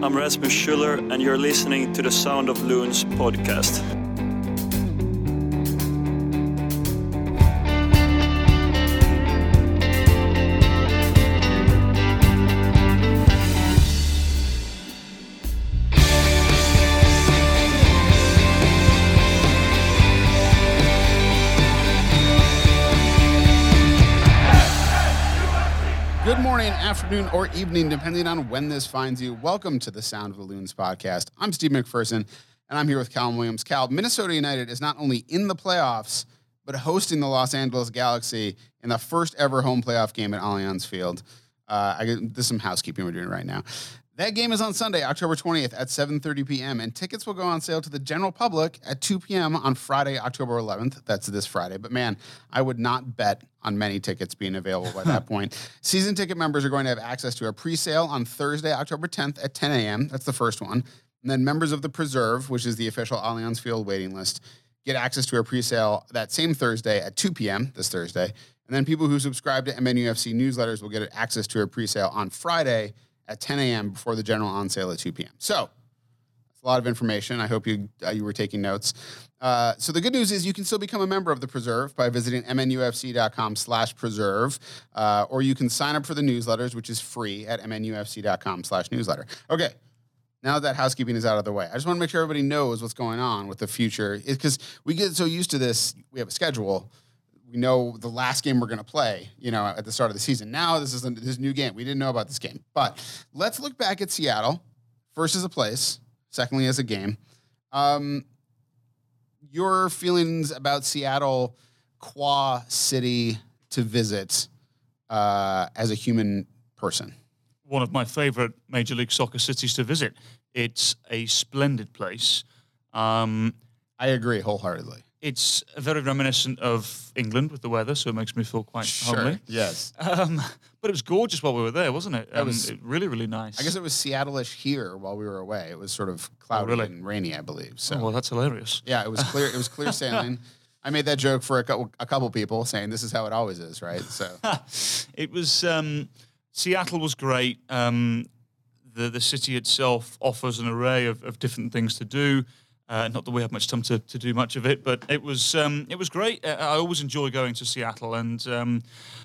I'm Rasmus Schuller, and you're listening to the Sound of Loons podcast. Afternoon, or evening, depending on when this finds you. Welcome to the Sound of the Loons podcast. I'm Steve McPherson, and I'm here with Cal Williams. Cal, Minnesota United is not only in the playoffs, but hosting the Los Angeles Galaxy in the first ever home playoff game at Allianz Field. Uh, I, this is some housekeeping we're doing right now. That game is on Sunday, October 20th at 7:30 p.m. and tickets will go on sale to the general public at 2 p.m. on Friday, October 11th. That's this Friday. But man, I would not bet on many tickets being available by that point. Season ticket members are going to have access to a pre-sale on Thursday, October 10th at 10 a.m. That's the first one. And then members of the Preserve, which is the official Allianz Field waiting list, get access to a pre-sale that same Thursday at 2 p.m. this Thursday. And then people who subscribe to MNUFC newsletters will get access to a pre-sale on Friday at 10 a.m. before the general on sale at 2 p.m. So that's a lot of information. I hope you uh, you were taking notes. Uh, so the good news is you can still become a member of the Preserve by visiting mnufc.com slash preserve, uh, or you can sign up for the newsletters, which is free at mnufc.com slash newsletter. Okay. Now that housekeeping is out of the way, I just want to make sure everybody knows what's going on with the future. Because we get so used to this, we have a schedule we know the last game we're going to play, you know, at the start of the season. Now this is a, this new game. We didn't know about this game, but let's look back at Seattle first as a place, secondly as a game. Um, your feelings about Seattle, qua city to visit uh, as a human person. One of my favorite Major League Soccer cities to visit. It's a splendid place. Um, I agree wholeheartedly. It's very reminiscent of England with the weather, so it makes me feel quite homely. Yes. Um, but it was gorgeous while we were there, wasn't it? That Um, was- it really, really nice. I guess it was Seattle-ish here while we were away. It was sort of cloudy really? and rainy, I believe. So Oh, well, that's hilarious. Yeah, it was clear. It was clear sailing. I made that joke for a couple, a couple people, saying this is how it always is, right? So it was um, Seattle was great. Um, the the city itself offers an array of, of different things to do. Uh, not that we have much time to, to do much of it, but it was um, it was great. Uh, I always enjoy going to Seattle, and um,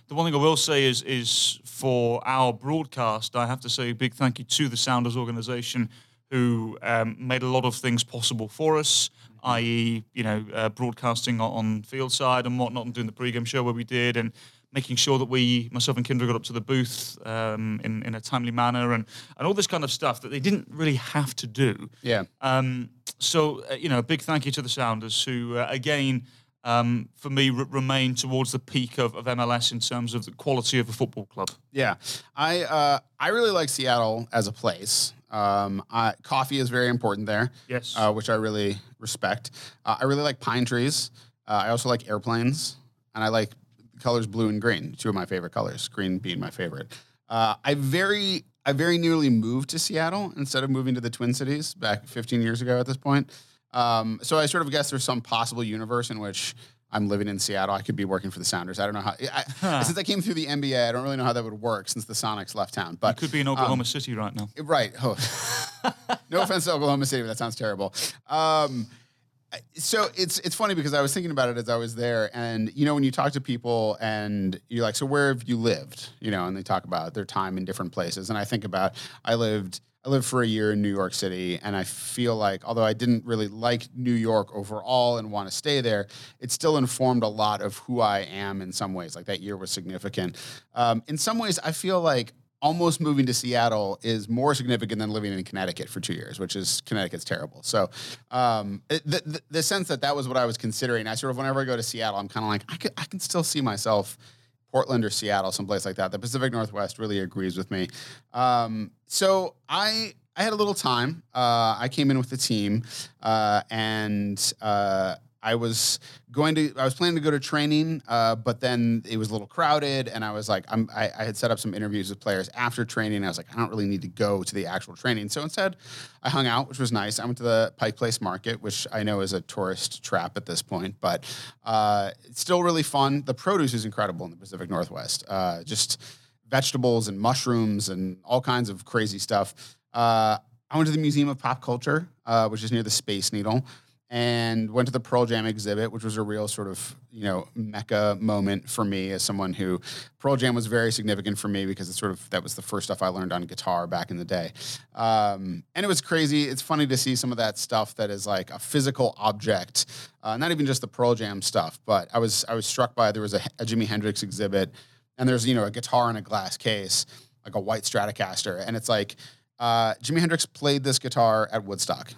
the one thing I will say is is for our broadcast, I have to say a big thank you to the Sounders organization who um, made a lot of things possible for us, i.e., you know, uh, broadcasting on, on field side and whatnot, and doing the pregame show where we did, and making sure that we, myself and Kendra, got up to the booth um, in in a timely manner, and and all this kind of stuff that they didn't really have to do. yeah, Um, so, uh, you know, a big thank you to the Sounders who, uh, again, um, for me, r- remain towards the peak of, of MLS in terms of the quality of a football club. yeah. I uh, I really like Seattle as a place. Um, I, coffee is very important there. Yes. uh, which I really respect. Uh, I really like pine trees. Uh, I also like airplanes, and I like colors blue and green. Two of my favorite colors. Green being my favorite. Uh, I very I very nearly moved to Seattle instead of moving to the Twin Cities back 15 years ago. At this point, um, so I sort of guess there's some possible universe in which. I'm living in Seattle. I could be working for the Sounders. I don't know how. I, Since I came through the NBA, I don't really know how that would work since the Sonics left town. But Could be in Oklahoma City right now. Right. Oh. no offense to Oklahoma City, but that sounds terrible. Um, so it's it's funny because I was thinking about it as I was there, and you know when you talk to people and you're like, so where have you lived? You know, and they talk about their time in different places, and I think about I lived. I lived for a year in New York City, and I feel like, although I didn't really like New York overall and want to stay there, it still informed a lot of who I am in some ways. Like that year was significant. Um, in some ways, I feel like almost moving to Seattle is more significant than living in Connecticut for two years, which is Connecticut's terrible. So, um, the, the sense that that was what I was considering, I sort of whenever I go to Seattle, I'm kind of like I could, I can still see myself Portland or Seattle, someplace like that. The Pacific Northwest really agrees with me. Um, so I I had a little time. Uh, I came in with the team, uh, and uh, I was going to. I was planning to go to training, uh, but then it was a little crowded, and I was like, I'm, I, I had set up some interviews with players after training. I was like, I don't really need to go to the actual training. So instead, I hung out, which was nice. I went to the Pike Place Market, which I know is a tourist trap at this point, but uh, it's still really fun. The produce is incredible in the Pacific Northwest. Uh, just vegetables and mushrooms and all kinds of crazy stuff. Uh, I went to the Museum of Pop Culture, uh, which is near the Space Needle, and went to the Pearl Jam exhibit, which was a real sort of you know mecca moment for me as someone who Pearl Jam was very significant for me because it's sort of that was the first stuff I learned on guitar back in the day, um, and it was crazy. It's funny to see some of that stuff that is like a physical object, uh, not even just the Pearl Jam stuff, but I was I was struck by there was a, a Jimi Hendrix exhibit, and there's you know a guitar in a glass case, like a white Stratocaster, and it's like uh, Jimi Hendrix played this guitar at Woodstock.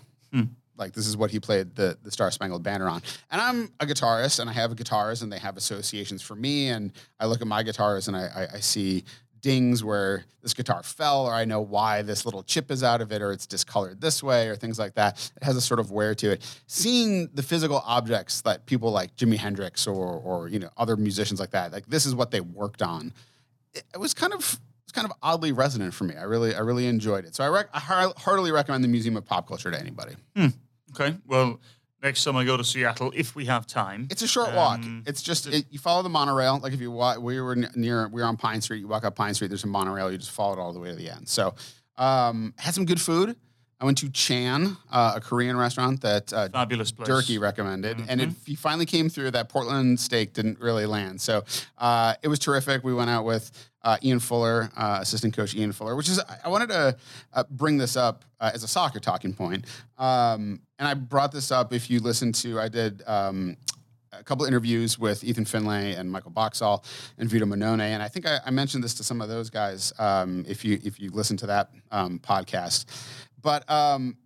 Like this is what he played the the Star Spangled Banner on. And I'm a guitarist, and I have guitars, and they have associations for me. And I look at my guitars, and I, I, I see dings where this guitar fell, or I know why this little chip is out of it, or it's discolored this way, or things like that. It has a sort of wear to it. Seeing the physical objects that people like Jimi Hendrix or or you know other musicians like that, like this is what they worked on. It, it was kind of kind of oddly resonant for me. I really I really enjoyed it. So I, rec- I hear- heartily recommend the Museum of Pop Culture to anybody. Hmm. Okay. Well, next time I go to Seattle, if we have time, It's a short walk. It's just it, you follow the monorail. Like if you walk, we were near, we were on Pine Street. You walk up Pine Street. There's a monorail. You just follow it all the way to the end. So, um, had some good food. I went to Chan, uh, a Korean restaurant that uh, fabulous place. Durkee recommended, and it, he finally came through. That Portland steak didn't really land, so uh, it was terrific. We went out with uh, Ian Fuller, uh, assistant coach Ian Fuller, which is I- wanted to uh, bring this up uh, as a soccer talking point, um, and I brought this up. If you listen to, I did. Um, a couple interviews with Ethan Finlay and Michael Boxall and Vito Mannone, and I think I, I mentioned this to some of those guys. Um, if you if you listen to that um, podcast, but um,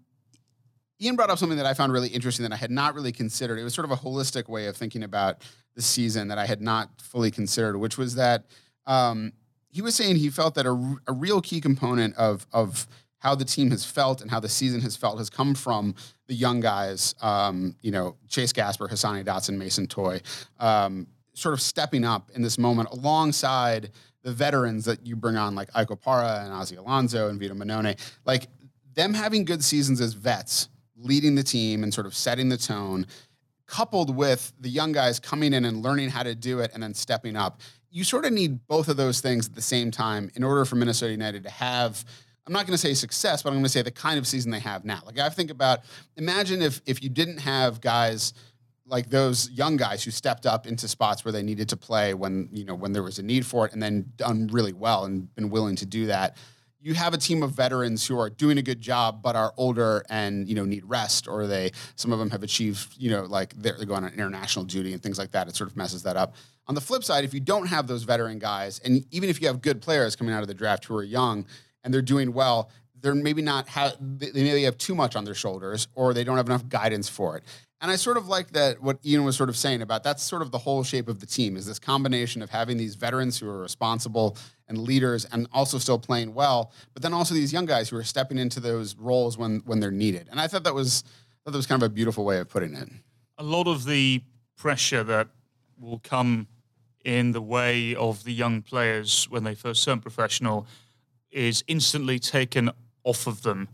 Ian brought up something that I found really interesting that I had not really considered. It was sort of a holistic way of thinking about the season that I had not fully considered, which was that um, he was saying he felt that a, real key component of of how the team has felt and how the season has felt has come from the young guys, um, you know, Chase Gasper, Hassani Dotson, Mason Toye, um, sort of stepping up in this moment alongside the veterans that you bring on, like Ike Opara and Ozzy Alonso and Vito Mannone. Like them having good seasons as vets, leading the team and sort of setting the tone, coupled with the young guys coming in and learning how to do it and then stepping up. You sort of need both of those things at the same time in order for Minnesota United to have. I'm not going to say success, but I'm going to say the kind of season they have now. Like I think about, imagine if if you didn't have guys like those young guys who stepped up into spots where they needed to play when you know when there was a need for it, and then done really well and been willing to do that. You have a team of veterans who are doing a good job, but are older and you know need rest, or they some of them have achieved you know like they're, they're going on international duty and things like that. It sort of messes that up. On the flip side, if you don't have those veteran guys, and even if you have good players coming out of the draft who are young and they're doing well, they're maybe not ha- they they maybe have too much on their shoulders, or they don't have enough guidance for it. And I sort of like that what Ian was sort of saying about that's sort of the whole shape of the team is this combination of having these veterans who are responsible and leaders and also still playing well, but then also these young guys who are stepping into those roles when when they're needed. And I thought that was thought that was kind of a beautiful way of putting it. a lot of the pressure that will come in the way of the young players when they first turn professional is instantly taken off of them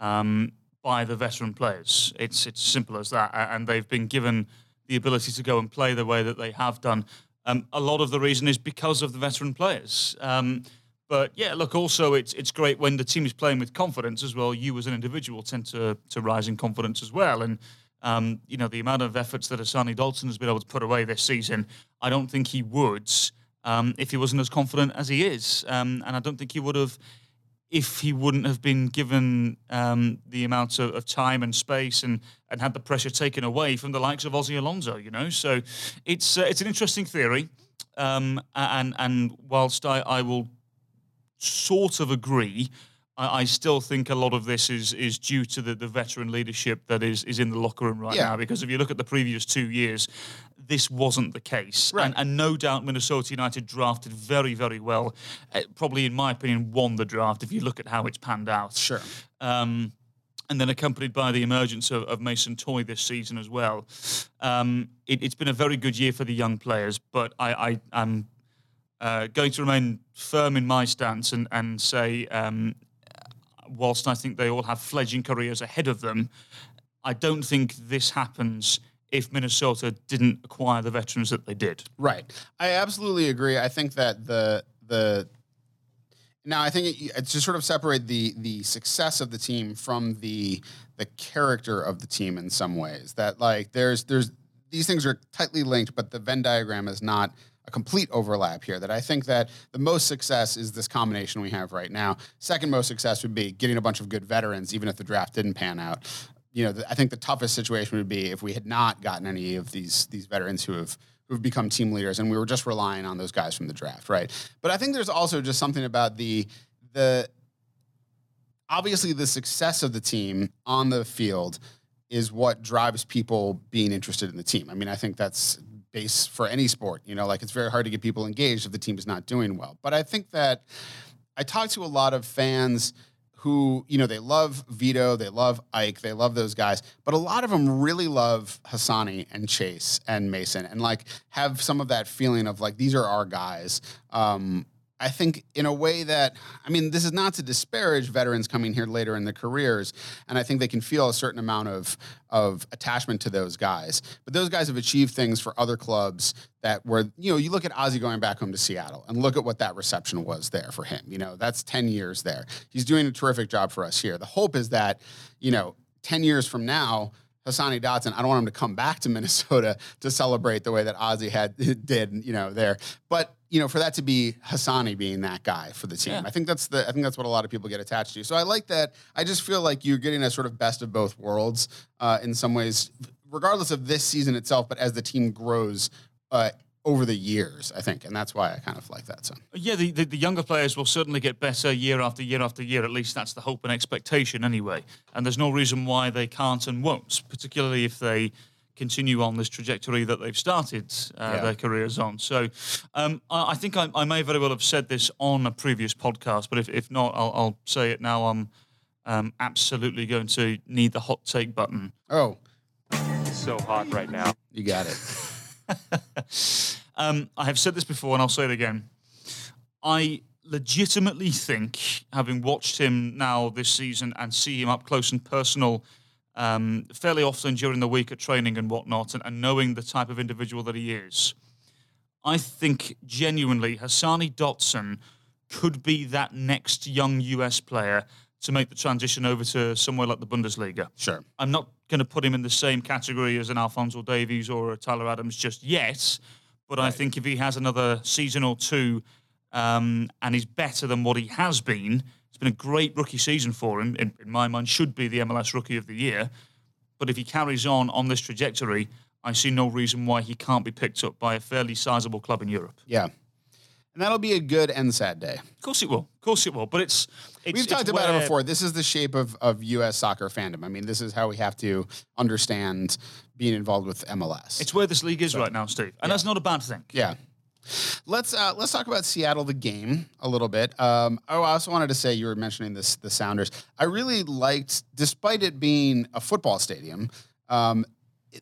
um, by the veteran players. It's it's simple as that, and they've been given the ability to go and play the way that they have done. Um, a lot of the reason is because of the veteran players. Um, but yeah, look, also it's it's great when the team is playing with confidence as well. You as an individual tend to to rise in confidence as well, and um, you know the amount of efforts that Hassani Dotson has been able to put away this season. I don't think he would um, if he wasn't as confident as he is, um, and I don't think he would have if he wouldn't have been given um, the amount of, of time and space and, and had the pressure taken away from the likes of Ozzy Alonso, you know. So it's uh, it's an interesting theory, um, and and whilst I, I will sort of agree. I, I still think a lot of this is is due to the, the veteran leadership that is is in the locker room right Yeah. now. Because if you look at the previous two years, this wasn't the case, Right. and, and no doubt Minnesota United drafted very very well. Uh, probably, in my opinion, won the draft if you look at how it's panned out. Sure. Um, and then accompanied by the emergence of, of Mason Toye this season as well. Um, it, it's been a very good year for the young players, but I, I am uh, going to remain firm in my stance and, and say, um, whilst I think they all have fledging careers ahead of them, I don't think this happens if Minnesota didn't acquire the veterans that they did. Right. I absolutely agree. I think that the the Now, I think it, it's to sort of separate the the success of the team from the the character of the team in some ways. That like there's there's these things are tightly linked, but the Venn diagram is not a complete overlap here. That I think that the most success is this combination we have right now. Second most success would be getting a bunch of good veterans, even if the draft didn't pan out. You know, the, I think the toughest situation would be if we had not gotten any of these these veterans who have who've become team leaders, and we were just relying on those guys from the draft, right? But I think there's also just something about the the obviously the success of the team on the field is what drives people being interested in the team. I mean, I think that's base for any sport. You know, like it's very hard to get people engaged if the team is not doing well. But I think that I talk to a lot of fans who, you know, they love Vito, they love Ike, they love those guys, but a lot of them really love Hassani and Chase and Mason and like have some of that feeling of like these are our guys. Um, I think in a way that I mean, this is not to disparage veterans coming here later in their careers, and I think they can feel a certain amount of of attachment to those guys. But those guys have achieved things for other clubs that were, you know, you look at Ozzy going back home to Seattle and look at what that reception was there for him. You know, that's ten years there. He's doing a terrific job for us here. The hope is that, you know, ten years from now. Hassani Dotson, I don't want him to come back to Minnesota to celebrate the way that Ozzy had did, you know, there. But you know, for that to be Hassani being that guy for the team. Yeah. I think that's the I think that's what a lot of people get attached to. So I like that. I just feel like you're getting a sort of best of both worlds uh, in some ways, regardless of this season itself, but as the team grows. Uh, over the years, I think, and that's why I kind of like that. So yeah, the, the, the, younger players will certainly get better year after year after year. At least that's the hope and expectation, anyway. And there's no reason why they can't and won't, particularly if they continue on this trajectory that they've started uh, yeah. their careers on. So um, I, I, think I, I, may very well have said this on a previous podcast, but if, if not, I'll, I'll say it now. I'm um, absolutely going to need the hot take button. Oh. It's so hot right now. You got it. um, I have said this before and I'll say it again. I legitimately think, having watched him now this season and see him up close and personal um, fairly often during the week at training and whatnot, and, and, knowing the type of individual that he is, I think genuinely Hassani Dotson could be that next young US player to make the transition over to somewhere like the Bundesliga. Sure. I'm not going to put him in the same category as an Alphonso Davies or a Tyler Adams just yet, but right. I think if he has another season or two um, and he's better than what he has been, it's been a great rookie season for him. In, in, my mind, should be the MLS Rookie of the Year. But if he carries on on this trajectory, I see no reason why he can't be picked up by a fairly sizable club in Europe. Yeah. And that'll be a good and sad day. Of course it will. Of course it will. But it's, it's we've talked about it before. This is the shape of, of U.S. soccer fandom. I mean, this is how we have to understand being involved with MLS. It's where this league is so, right now, Steve, and yeah. that's not a bad thing. Yeah. Let's uh, let's talk about Seattle the game a little bit. Um, oh, I also wanted to say you were mentioning this the Sounders. I really liked, despite it being a football stadium, um,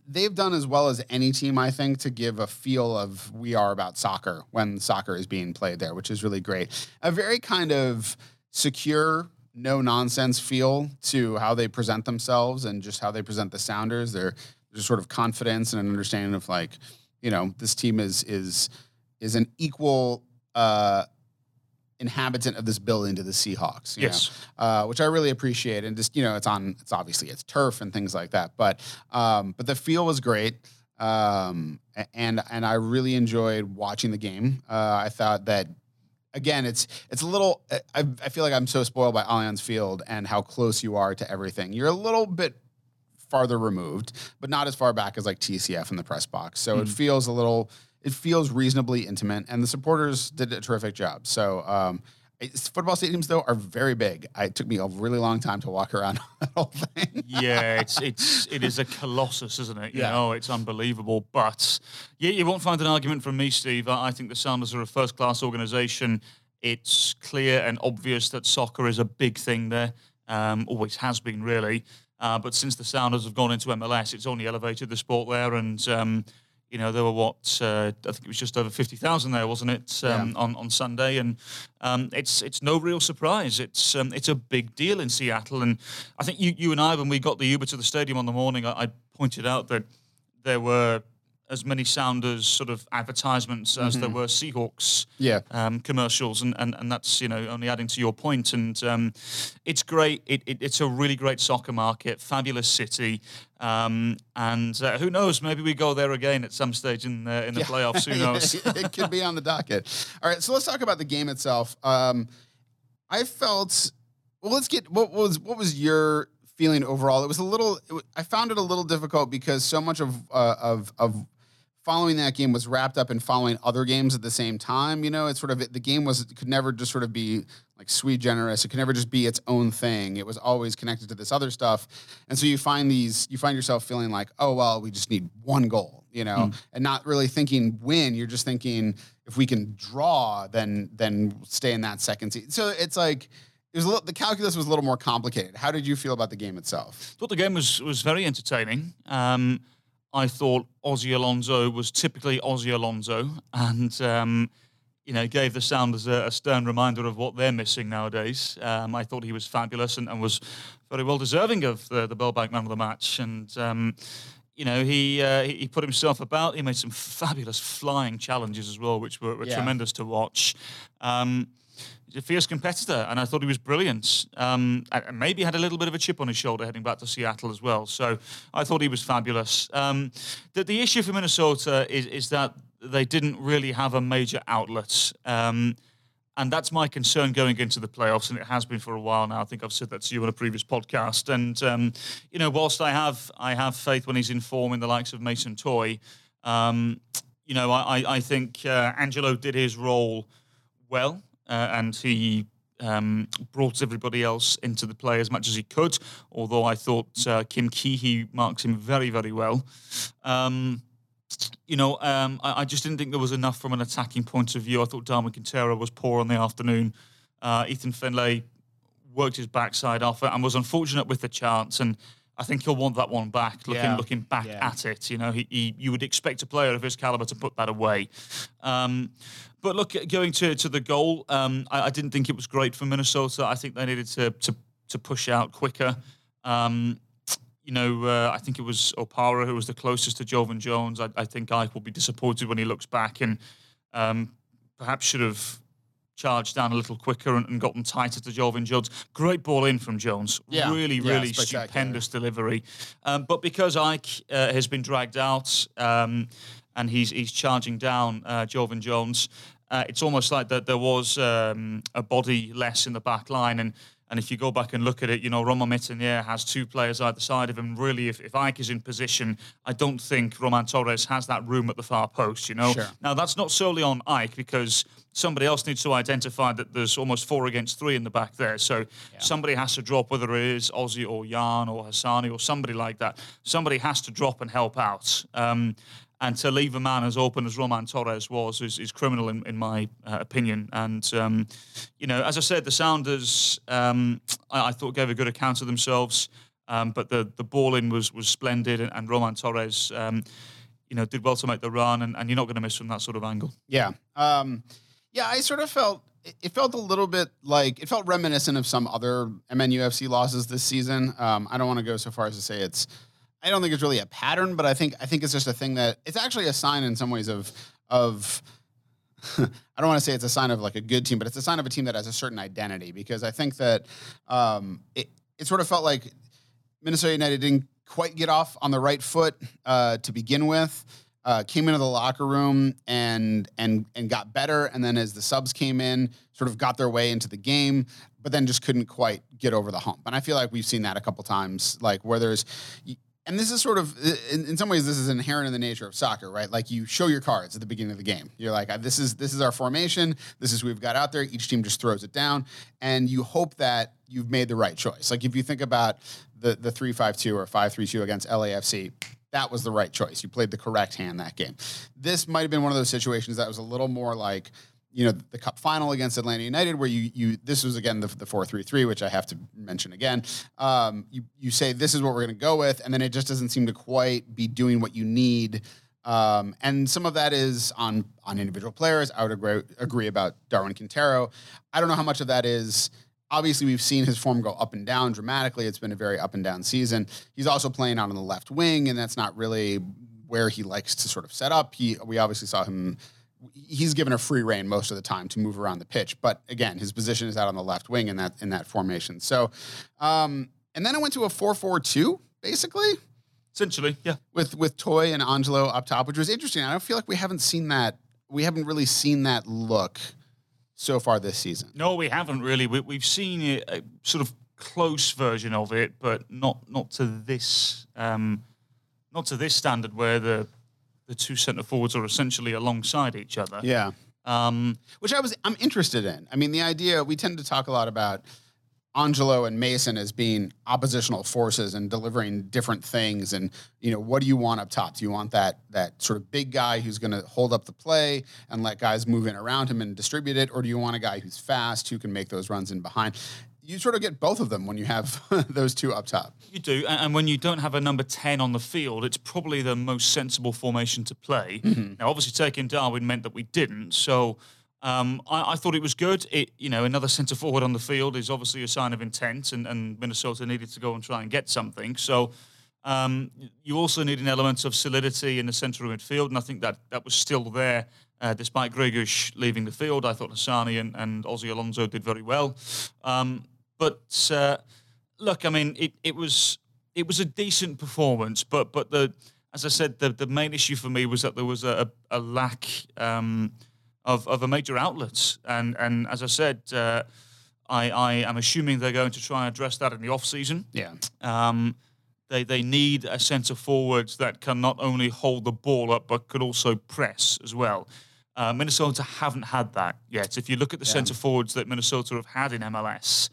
they've done as well as any team I think to give a feel of we are about soccer when soccer is being played there, which is really great. A very kind of secure, no nonsense feel to how they present themselves and just how they present the Sounders. They're there's sort of confidence and an understanding of like, you know, this team is is is an equal uh, inhabitant of this building to the Seahawks. yes, uh, which I really appreciate. And just you know, it's on. It's obviously it's turf and things like that. But um, but the feel was great. Um, and and I really enjoyed watching the game. Uh, I thought that again, it's it's a little. I, I feel like I'm so spoiled by Allianz Field and how close you are to everything. You're a little bit farther removed, but not as far back as like TCF in the press box. So mm. it feels a little it feels reasonably intimate, and the supporters did a terrific job. So, um, football stadiums though are very big. I, it took me a really long time to walk around that whole thing. yeah, it's it's it is a colossus, isn't it? You yeah. know, it's unbelievable. But yeah, you won't find an argument from me, Steve. I think the Sounders are a first class organisation. It's clear and obvious that soccer is a big thing there. Um, always has been, really. Uh, but since the Sounders have gone into MLS, it's only elevated the sport there and. Um, you know, there were what uh, I think it was just over fifty thousand there, wasn't it, um, yeah. on on Sunday? And um, it's it's no real surprise. It's um, it's a big deal in Seattle, and I think you you and I, when we got the Uber to the stadium on the morning, I, I pointed out that there were as many Sounders sort of advertisements as there were Seahawks Yeah. um, commercials, and, and and that's you know only adding to your point. And um, it's great. It, it, it's a really great soccer market, fabulous city, um, and uh, who knows? Maybe we go there again at some stage in uh, in the playoffs. Who knows? it could be on the docket. All right, so let's talk about the game itself. Um, I felt well. Let's get what was what was your feeling overall? It was a little. It, I found it a little difficult because so much of uh, of of following that game was wrapped up in following other games at the same time. You know, it's sort of the game was could never just sort of be like sweet generous. It could never just be its own thing. It was always connected to this other stuff, and so you find these. You find yourself feeling like, oh well, we just need one goal. You know, and not really thinking win. You're just thinking if we can draw, then then stay in that second seat. So it's like. It was a little, the calculus was a little more complicated. How did you feel about the game itself? I thought the game was was very entertaining. Um, I thought Ozzy Alonso was typically Ozzy Alonso, and um, you know gave the Sounders a, a stern reminder of what they're missing nowadays. Um, I thought he was fabulous and, and was very well deserving of the the Bell Bank Man of the Match, and. Um, you know, he uh, he he put himself about. He made some fabulous flying challenges as well, which were, were Yeah. tremendous to watch. Um, he's a fierce competitor, and I thought he was brilliant. Um, maybe had a little bit of a chip on his shoulder heading back to Seattle as well. So I thought he was fabulous. Um, the, the issue for Minnesota is, is that they didn't really have a major outlet. Um, and that's my concern going into the playoffs, and it has been for a while now. I think I've said that to you on a previous podcast. And um, you know, whilst I have I have faith when he's in form in the likes of Mason Toye, um, you know, I, I- I think uh, Angelo did his role well, uh, and he um, brought everybody else into the play as much as he could. Although I thought uh, Kim Kee-hee marks him very, very well. Um, you know, um, I, I just didn't think there was enough from an attacking point of view. I thought Darwin Quintero was poor on the afternoon. Uh, Ethan Finlay worked his backside off it and was unfortunate with the chance. And I think he'll want that one back. Looking Yeah. looking back Yeah. at it, you know, he, he you would expect a player of his caliber to put that away. Um, but look, going to to the goal, um, I, I didn't think it was great for Minnesota. I think they needed to to to push out quicker. Um, you know, uh, I think it was Opara who was the closest to Joevin Jones. I, I think Ike will be disappointed when he looks back and um, perhaps should have charged down a little quicker and, and gotten tighter to Joevin Jones. Great ball in from Jones. Yeah, Really, yeah, really stupendous delivery. Um, but because Ike uh, has been dragged out um, and he's he's charging down uh, Joevin Jones, uh, it's almost like that there was um, a body less in the back line and. And if you go back and look at it, you know, Roman Metanier has two players either side of him. Really, if, if Ike is in position, I don't think Roman Torres has that room at the far post, you know? Sure. Now, that's not solely on Ike because somebody else needs to identify that there's almost four against three in the back there. So somebody has to drop, whether it is Ozzy or Jan or Hassani or somebody like that. Somebody has to drop and help out. Um, and to leave a man as open as Roman Torres was is, is criminal in, in my uh, opinion. And um, you know, as I said, the Sounders um, I, I thought gave a good account of themselves. Um, but the the ball in was was splendid, and, and Roman Torres, um, you know, did well to make the run, and, and you're not going to miss from that sort of angle. Yeah. Um, yeah, I sort of felt it- felt a little bit like it felt reminiscent of some other MNUFC losses this season. Um, I don't want to go so far as to say it's I don't think it's really a pattern, but I think I think it's just a thing that it's actually a sign in some ways of of I don't want to say it's a sign of like a good team, but it's a sign of a team that has a certain identity because I think that um, it it sort of felt like Minnesota United didn't quite get off on the right foot uh, to begin with. Uh, came into the locker room and and and got better, and then as the subs came in, sort of got their way into the game, but then just couldn't quite get over the hump. And I feel like we've seen that a couple times, like where there's. And this is sort of, in, in some ways, this is inherent in the nature of soccer, right? Like you show your cards at the beginning of the game. You're like, uh, this is this is our formation. This is we've got out there. Each team just throws it down, and you hope that you've made the right choice. Like if you think about the the three five two or five three two against LAFC, that was the right choice. You played the correct hand that game. This might have been one of those situations that was a little more like you know the cup final against Atlanta United, where you you this was again the the four three three, which I have to mention again. Um, you you say this is what we're going to go with, and then it just doesn't seem to quite be doing what you need. Um, and some of that is on on individual players. I would agree agree about Darwin Quintero. I don't know how much of that is. Obviously, we've seen his form go up and down dramatically. It's been a very up and down season. He's also playing out on the left wing, and that's not really where he likes to sort of set up. He we obviously saw him. He's given a free reign most of the time to move around the pitch, but again, his position is out on the left wing in that in that formation. So, um, and then I went to a four-four-two basically Essentially, yeah. with with Toye and Angelo up top, which was interesting. I don't feel like we haven't seen that. We haven't really seen that look so far this season. No, we haven't really. We, we've seen it, a sort of close version of it, but not not to this um, not to this standard where the the two centre forwards are essentially alongside each other. Yeah. Um, which I was I'm interested in. I mean, the idea we tend to talk a lot about Angelo and Mason as being oppositional forces and delivering different things. And you know, what do you want up top? Do you want that that sort of big guy who's going to hold up the play and let guys move in around him and distribute it, or do you want a guy who's fast who can make those runs in behind? You sort of get both of them when you have those two up top. You do, and, when you don't have a number ten on the field, it's probably the most sensible formation to play. Now, obviously, taking Darwin meant that we didn't, so um, I, I thought it was good. It, you know, another centre forward on the field is obviously a sign of intent, and, and Minnesota needed to go and try and get something. So. Um, you also need an element of solidity in the centre of midfield, and I think that that was still there uh, despite Gregus leaving the field. I thought Hassani and, and Ozzy Alonso did very well. Um, but uh, look, I mean, it, it was it was a decent performance, but but the as I said, the, the main issue for me was that there was a, a lack um, of of a major outlet, and and as I said. Uh, I, I am assuming they're going to try and address that in the off season. Yeah. Um, they they need a centre forwards that can not only hold the ball up but could also press as well. Uh, Minnesota haven't had that yet. If you look at the centre forwards that Minnesota have had in MLS,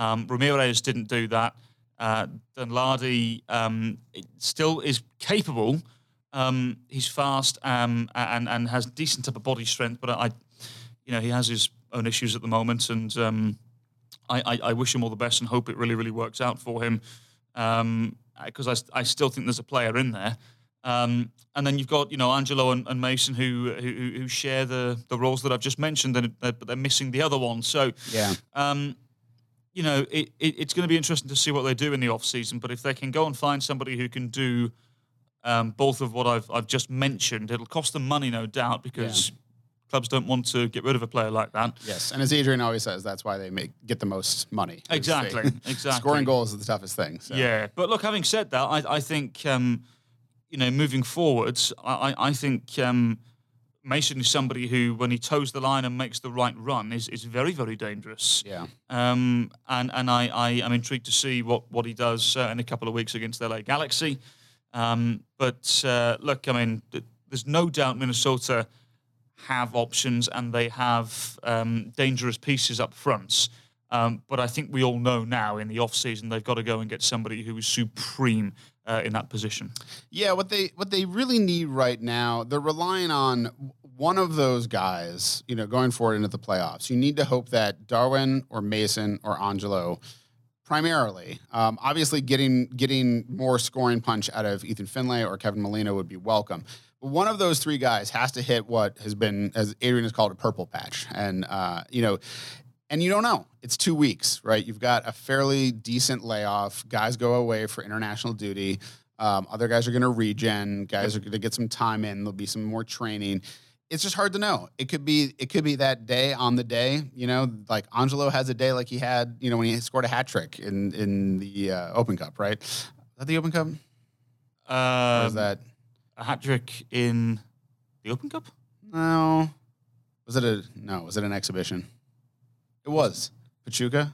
um, Ramirez didn't do that. Uh, Danladi um, still is capable. Um, he's fast um, and and has decent upper body strength, but I, you know, he has his own issues at the moment, and um, I, I, I wish him all the best and hope it really really works out for him because I, I still think there's a player in there. Um, and then you've got you know Angelo and, and Mason who, who who share the the roles that I've just mentioned, and they're, but they're missing the other one. So Yeah. um, you know it, it, it's going to be interesting to see what they do in the off season. But if they can go and find somebody who can do um, both of what I've I've just mentioned, it'll cost them money, no doubt, because clubs don't want to get rid of a player like that. Yes, and as Adrian always says, that's why they make get the most money. is they- Exactly, exactly. Scoring goals is the toughest thing. So. Yeah, but look, having said that, I, I think um, you know moving forwards, I, I I think um, Mason is somebody who, when he toes the line and makes the right run, is is very very dangerous. Yeah. Um, and and I, I am intrigued to see what what he does uh, in a couple of weeks against LA Galaxy. Um, but uh, look, I mean, there's no doubt Minnesota have options and they have um, dangerous pieces up front. Um, but I think we all know now in the off season they've got to go and get somebody who is supreme uh, in that position. Yeah, what they what they really need right now, they're relying on one of those guys, you know, going forward into the playoffs. You need to hope that Darwin or Mason or Angelo primarily. Um, obviously getting getting more scoring punch out of Ethan Finlay or Kevin Molino would be welcome. But one of those three guys has to hit what has been, as Adrian has called, a purple patch. And uh, you know, and you don't know. It's two weeks, right? You've got a fairly decent layoff. Guys go away for international duty. Um, other guys are going to regen. Guys are going to get some time in. There'll be some more training. It's just hard to know. It could be. It could be that day on the day. You know, like Angelo has a day like he had. You know, when he scored a hat trick in in the uh, Open Cup, right? Is that the Open Cup? Or Um, is that a hat trick in the Open Cup? no? Was it a no? Was it an exhibition? It was Pachuca.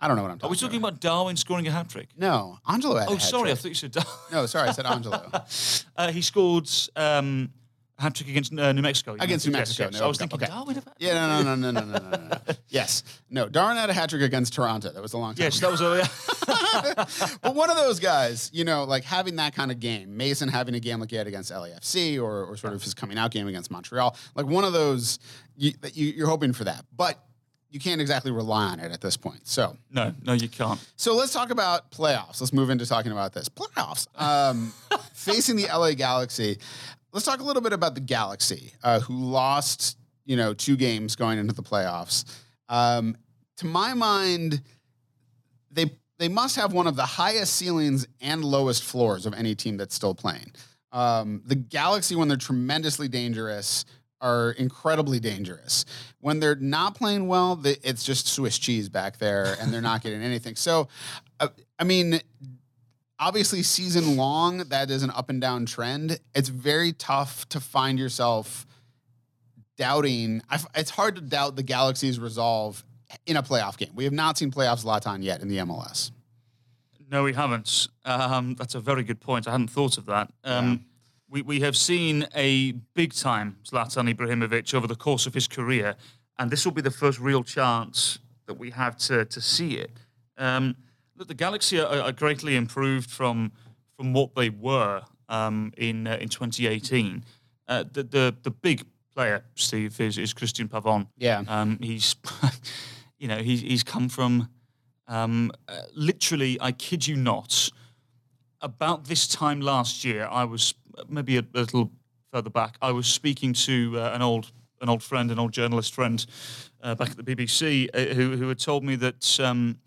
I don't know what I'm talking. Are we talking about Darwin scoring a hat trick? No, Angelo had a Oh, hat sorry, I trick. thought you said Darwin. No, sorry, I said Angelo. Uh, he scored um, a hat trick against uh, New Mexico. you Against New meant. Mexico, Yes, yes. no, I was okay, thinking. Darwin. About Yeah, no, no, no, no, no, no, no, no. Yes, no. Darwin had a hat trick against Toronto. That was a long time. Yes, ago. that was a. but one of those guys, you know, like having that kind of game, Mason having a game like he had against LAFC, or, or sort of his coming out game against Montreal, like one of those, you, that you, you're hoping for that, but you can't exactly rely on it at this point. So, no, no, you can't. so let's talk about playoffs. Let's move into talking about this playoffs. Um, facing the LA Galaxy. Let's talk a little bit about the Galaxy, uh, who lost, you know, two games going into the playoffs. Um, to my mind, they they must have one of the highest ceilings and lowest floors of any team that's still playing. Um, the Galaxy, when they're tremendously dangerous, are incredibly dangerous. When they're not playing well, the, it's just Swiss cheese back there, and they're not getting anything. So, uh, I mean, obviously, season long, that is an up and down trend. It's very tough to find yourself doubting. I it's hard to doubt the Galaxy's resolve in a playoff game. We have not seen playoffs Zlatan yet in the MLS. No, we haven't. Um, that's a very good point. I hadn't thought of that. Um, we, we have seen a big time Zlatan Ibrahimovic over the course of his career, and this will be the first real chance that we have to, to see it. Um, look, the Galaxy are, are greatly improved from from what they were um, in uh, in 2018. Uh, the, the the big player, Steve, is, is Cristian Pavon. Yeah. Um, he's, you know, he's he's come from um, uh, literally, I kid you not, about this time last year, I was maybe a, a little further back. I was speaking to uh, an old an old friend, an old journalist friend uh, back at the BBC, uh, who who had told me that um,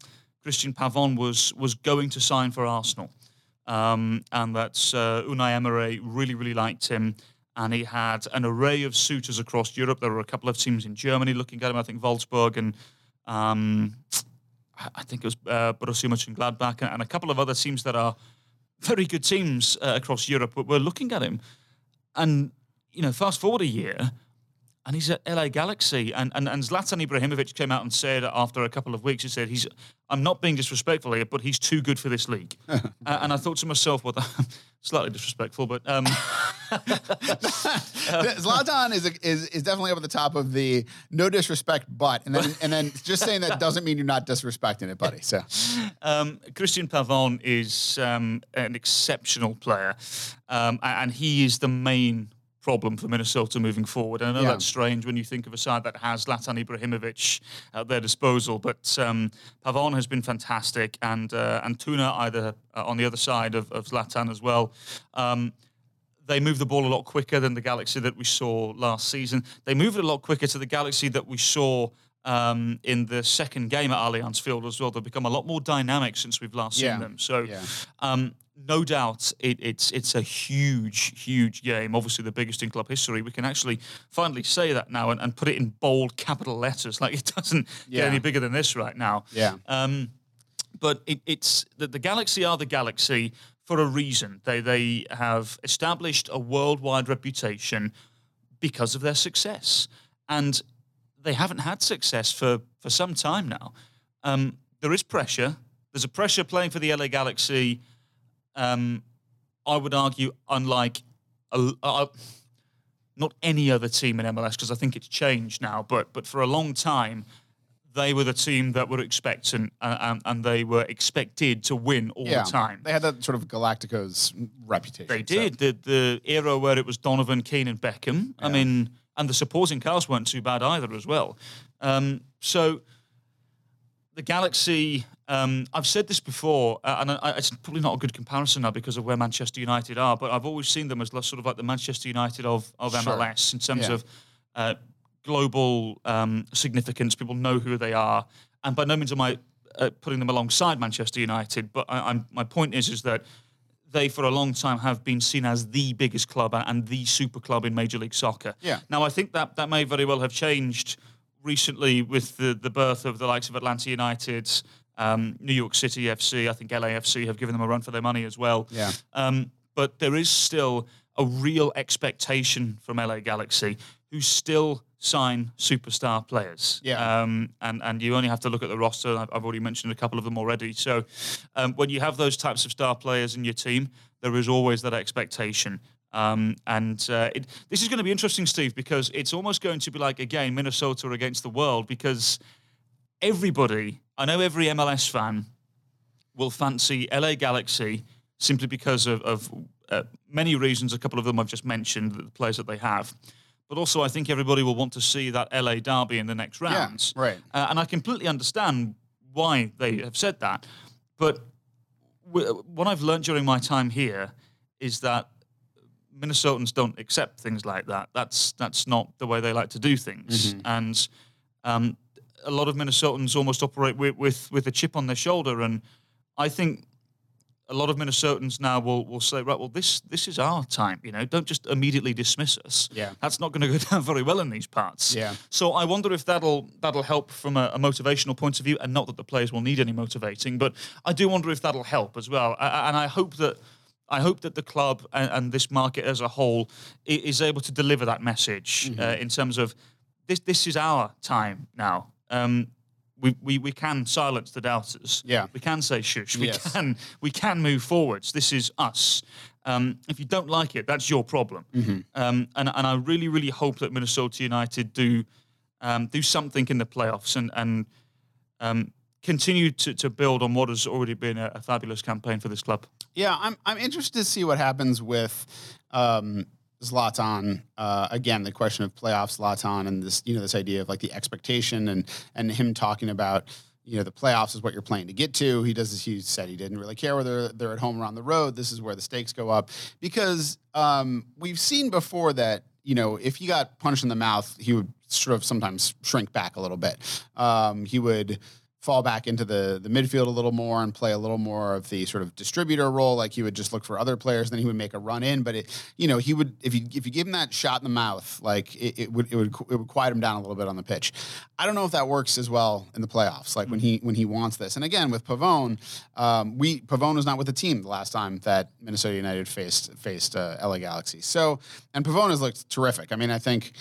Cristian Pavon was was going to sign for Arsenal, um, and that uh, Unai Emery really really liked him. And he had an array of suitors across Europe. There were a couple of teams in Germany looking at him. I think Wolfsburg and um, I think it was uh, Borussia Mönchengladbach and, and a couple of other teams that are very good teams uh, across Europe were looking at him. And, you know, fast forward a year, and he's at LA Galaxy. And, and, and Zlatan Ibrahimovic came out and said after a couple of weeks, he said, he's, I'm not being disrespectful here, but he's too good for this league. uh, and I thought to myself, well, slightly disrespectful, but um, Zlatan is, a, is is definitely up at the top of the no disrespect, but and then and then just saying that doesn't mean you're not disrespecting it, buddy. So um, Cristian Pavon is um, an exceptional player, um, and he is the main problem for Minnesota moving forward. And I know Yeah. that's strange when you think of a side that has Zlatan Ibrahimovic at their disposal, but um, Pavon has been fantastic, and uh, and Tuna either uh, on the other side of, of Zlatan as well. Um, they move the ball a lot quicker than the Galaxy that we saw last season. They move it a lot quicker to the Galaxy that we saw um, in the second game at Allianz Field as well. They've become a lot more dynamic since we've last Yeah. seen them. So, Yeah. um, no doubt, it, it's it's a huge, huge game. Obviously, the biggest in club history. We can actually finally say that now and, and put it in bold capital letters. Like it doesn't Yeah. get any bigger than this right now. Yeah. Um, but it, it's the, the Galaxy are the Galaxy for a reason. They they have established a worldwide reputation because of their success, and they haven't had success for for some time now. Um, there is pressure. There's a pressure playing for the LA Galaxy. Um, I would argue, unlike a, a, not any other team in MLS, because I think it's changed now. But but for a long time, they were the team that were expectant uh, and, and they were expected to win all yeah, the time. they had that sort of Galacticos reputation. They so- did. The the era where it was Donovan, Keane, and Beckham. I mean, and the supporting cast weren't too bad either as well. Um, so the Galaxy. Um, I've said this before, uh, and I, it's probably not a good comparison now because of where Manchester United are. But I've always seen them as sort of like the Manchester United of of Sure. MLS in terms Yeah. of uh, global um, significance. People know who they are, and by no means am I uh, putting them alongside Manchester United. But I, I'm, my point is, is that they for a long time have been seen as the biggest club and the super club in Major League Soccer. Yeah. Now I think that that may very well have changed recently with the the birth of the likes of Atlanta United. Um, New York City FC, I think LAFC have given them a run for their money as well. Yeah. Um, but there is still a real expectation from LA Galaxy, who still sign superstar players. Yeah. Um, and and you only have to look at the roster. I've, I've already mentioned a couple of them already. So um, when you have those types of star players in your team, there is always that expectation. Um, and uh, it, this is going to be interesting, Steve, because it's almost going to be like again Minnesota against the world because everybody, I know every MLS fan will fancy LA Galaxy simply because of, of uh, many reasons. A couple of them I've just mentioned, the players that they have. But also, I think everybody will want to see that LA derby in the next round. right. Uh, and I completely understand why they have said that. But w- what I've learned during my time here is that Minnesotans don't accept things like that. That's that's not the way they like to do things. And um, a lot of Minnesotans almost operate with, with with a chip on their shoulder. And I think a lot of Minnesotans now will will say, right, well, this this is our time. You know, don't just immediately dismiss us. Yeah. that's not going to go down very well in these parts. Yeah. So I wonder if that'll that'll help from a, a motivational point of view, and not that the players will need any motivating, but I do wonder if that'll help as well. I- and I hope that. I hope that the club and, and this market as a whole is able to deliver that message Mm-hmm. uh, in terms of this. This is our time now. Um, we, we, we can silence the doubters. Yeah. We can say shush. We Yes. can we can move forwards. This is us. Um, if you don't like it, that's your problem. Mm-hmm. Um, and and I really really hope that Minnesota United do um, do something in the playoffs and and um, continue to, to build on what has already been a, a fabulous campaign for this club. Yeah, I'm I'm interested to see what happens with um, Zlatan. Uh, again, the question of playoff Zlatan and this you know this idea of like the expectation and and him talking about you know the playoffs is what you're playing to get to. He does this. He said he didn't really care whether they're at home or on the road. This is where the stakes go up because um, we've seen before that you know if he got punched in the mouth, he would sort of sometimes shrink back a little bit. Um, he would fall back into the the midfield a little more and play a little more of the sort of distributor role. Like he would just look for other players, then he would make a run in. But it, you know, he would if you if you give him that shot in the mouth, like it, it would it would it would quiet him down a little bit on the pitch. I don't know if that works as well in the playoffs. Like when he when he wants this. And again with Pavon, um, we Pavon was not with the team the last time that Minnesota United faced faced uh, LA Galaxy. So and Pavon has looked terrific. I mean, I think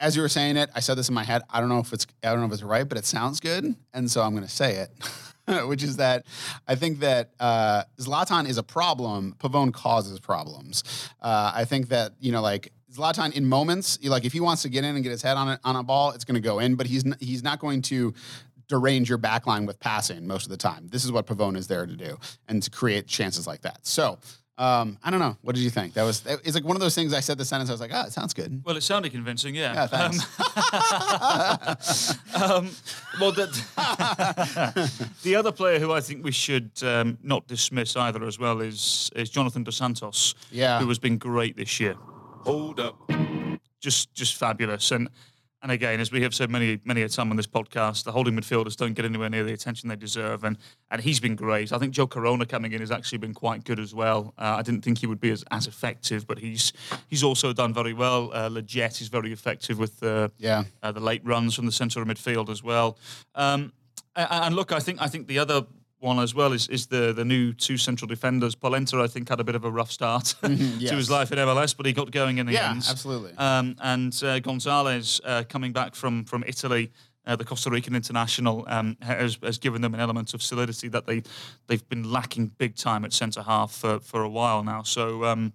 as you were saying it, I said this in my head. I don't know if it's I don't know if it's right, but it sounds good, and so I'm going to say it, which is that I think that uh, Zlatan is a problem. Pavon causes problems. Uh, I think that you know, like Zlatan in moments, like if he wants to get in and get his head on a, on a ball, it's going to go in, but he's n- he's not going to derange your backline with passing most of the time. This is what Pavon is there to do, and to create chances like that. So. Um, I don't know. What did you think? That was it's like one of those things. I said the sentence. I was like, ah, it sounds good. Well, it sounded convincing, yeah. Yeah, thanks. Um, well, the, the other player who I think we should um, not dismiss either as well is is Jonathan Dos Santos, Yeah. who has been great this year. Hold up. just just fabulous. And and again, as we have said many many a time on this podcast, the holding midfielders don't get anywhere near the attention they deserve. And and he's been great. I think Joe Corona coming in has actually been quite good as well. Uh, I didn't think he would be as, as effective, but he's he's also done very well. Uh, Lletget is very effective with the Yeah. uh, the late runs from the centre of midfield as well. Um, and look, I think I think the other one as well is, is the the new two central defenders. Polenta, I think, had a bit of a rough start to his life in MLS, but he got going in the Yeah, end. absolutely. Um, and uh, Gonzalez uh, coming back from from Italy. Uh, the Costa Rican international um, has, has given them an element of solidity that they they've been lacking big time at centre half for, for a while now. So um,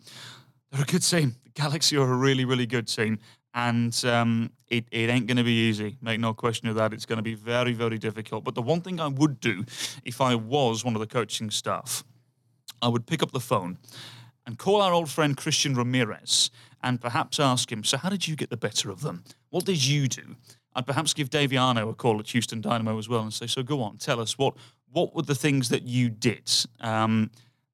they're a good team. The Galaxy are a really really good team, and um, it, it ain't going to be easy. Make no question of that. It's going to be very very difficult. But the one thing I would do if I was one of the coaching staff, I would pick up the phone and call our old friend Christian Ramirez and perhaps ask him, So, how did you get the better of them? What did you do? I'd perhaps give Davy Arnaud a call at Houston Dynamo as well and say, So, go on, tell us what, what were the things that you did? Um,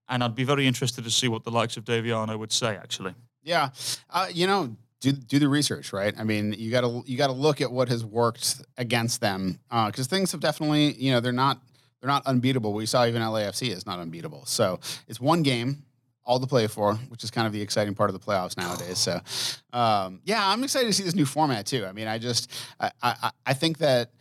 and I'd be very interested to see what the likes of Davy Arnaud would say, actually. Yeah, uh, you know, do do the research, right? I mean, you got to you got to look at what has worked against them because things have definitely, you know, they're not they're not unbeatable. We saw even LAFC is not unbeatable. So it's one game, all to play for, which is kind of the exciting part of the playoffs nowadays. So, um, yeah, I'm excited to see this new format too. I mean, I just I I, I think that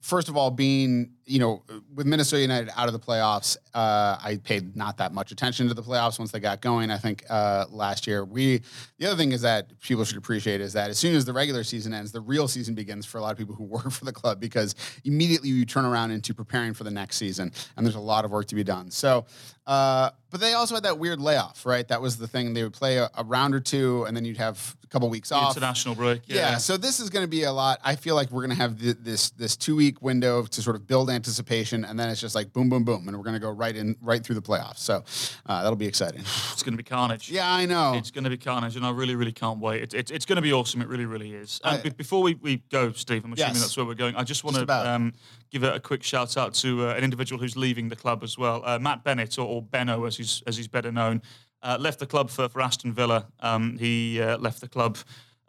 first of all, being you know with Minnesota United out of the playoffs, uh, I paid not that much attention to the playoffs once they got going. I think uh, last year we. The other thing is that people should appreciate is that as soon as the regular season ends, the real season begins for a lot of people who work for the club because immediately you turn around into preparing for the next season, and there's a lot of work to be done. So. Uh, but they also had that weird layoff, right? That was the thing. They would play a, a round or two, and then you'd have a couple weeks off. international break. Yeah. So this is going to be a lot. I feel like we're going to have th- this this two week window to sort of build anticipation, and then it's just like boom, boom, boom, and we're going to go right in right through the playoffs. So uh, that'll be exciting. It's going to be carnage. Yeah, I know. It's going to be carnage, and I really, really can't wait. It, it, it's going to be awesome. It really, really is. And I- be- before we, we go, Steve, I'm assuming Yes. that's where we're going. I just want to um, give a, a quick shout out to uh, an individual who's leaving the club as well, uh, Matt Bennett, or, or Benno, as he's as he's better known. Uh, left the club for, for Aston Villa. Um, he uh, left the club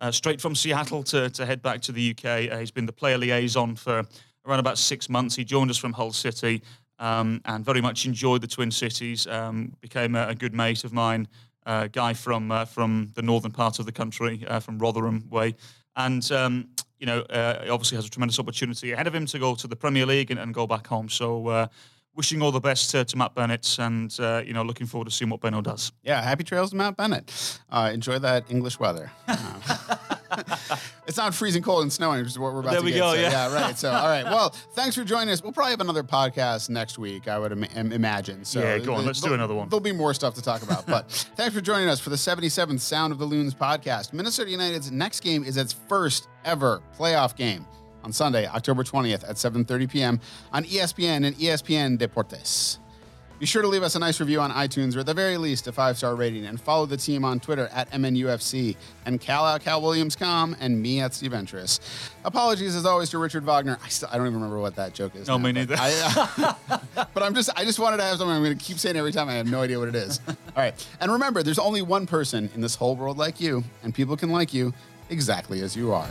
uh, straight from Seattle to, to head back to the UK. Uh, he's been the player liaison for around about six months. He joined us from Hull City. um, and very much enjoyed the Twin Cities. Um, became a, a good mate of mine, uh, guy from uh, from the northern part of the country, uh, from Rotherham way, and. Um, you know, uh, obviously has a tremendous opportunity ahead of him to go to the Premier League and, and go back home. So, uh, wishing all the best to, to Matt Bennett, and uh, you know, looking forward to seeing what Benno does. Yeah, happy trails to Matt Bennett. Uh, enjoy that English weather. It's not freezing cold and snowing, which is what we're about There to we get. go, so, yeah. right. So, all right. Well, thanks for joining us. We'll probably have another podcast next week, I would Im- im- imagine. So, Yeah, go on, let's do another one. There'll be more stuff to talk about. But thanks for joining us for the 77th Sound of the Loons podcast. Minnesota United's next game is its first ever playoff game on Sunday, October 20th at 7:30 p.m. on ESPN and ESPN Deportes. Be sure to leave us a nice review on iTunes or at the very least a five star rating and follow the team on Twitter at MNUFC and Cal at Cal Williams com and me at Steve. Apologies as always to Richard Wagner. I still I don't even remember what that joke is. No, now, me but neither. I, uh, but I'm just I just wanted to have something I'm going to keep saying every time. I have no idea what it is. All right, and remember, there's only one person in this whole world like you, and people can like you exactly as you are.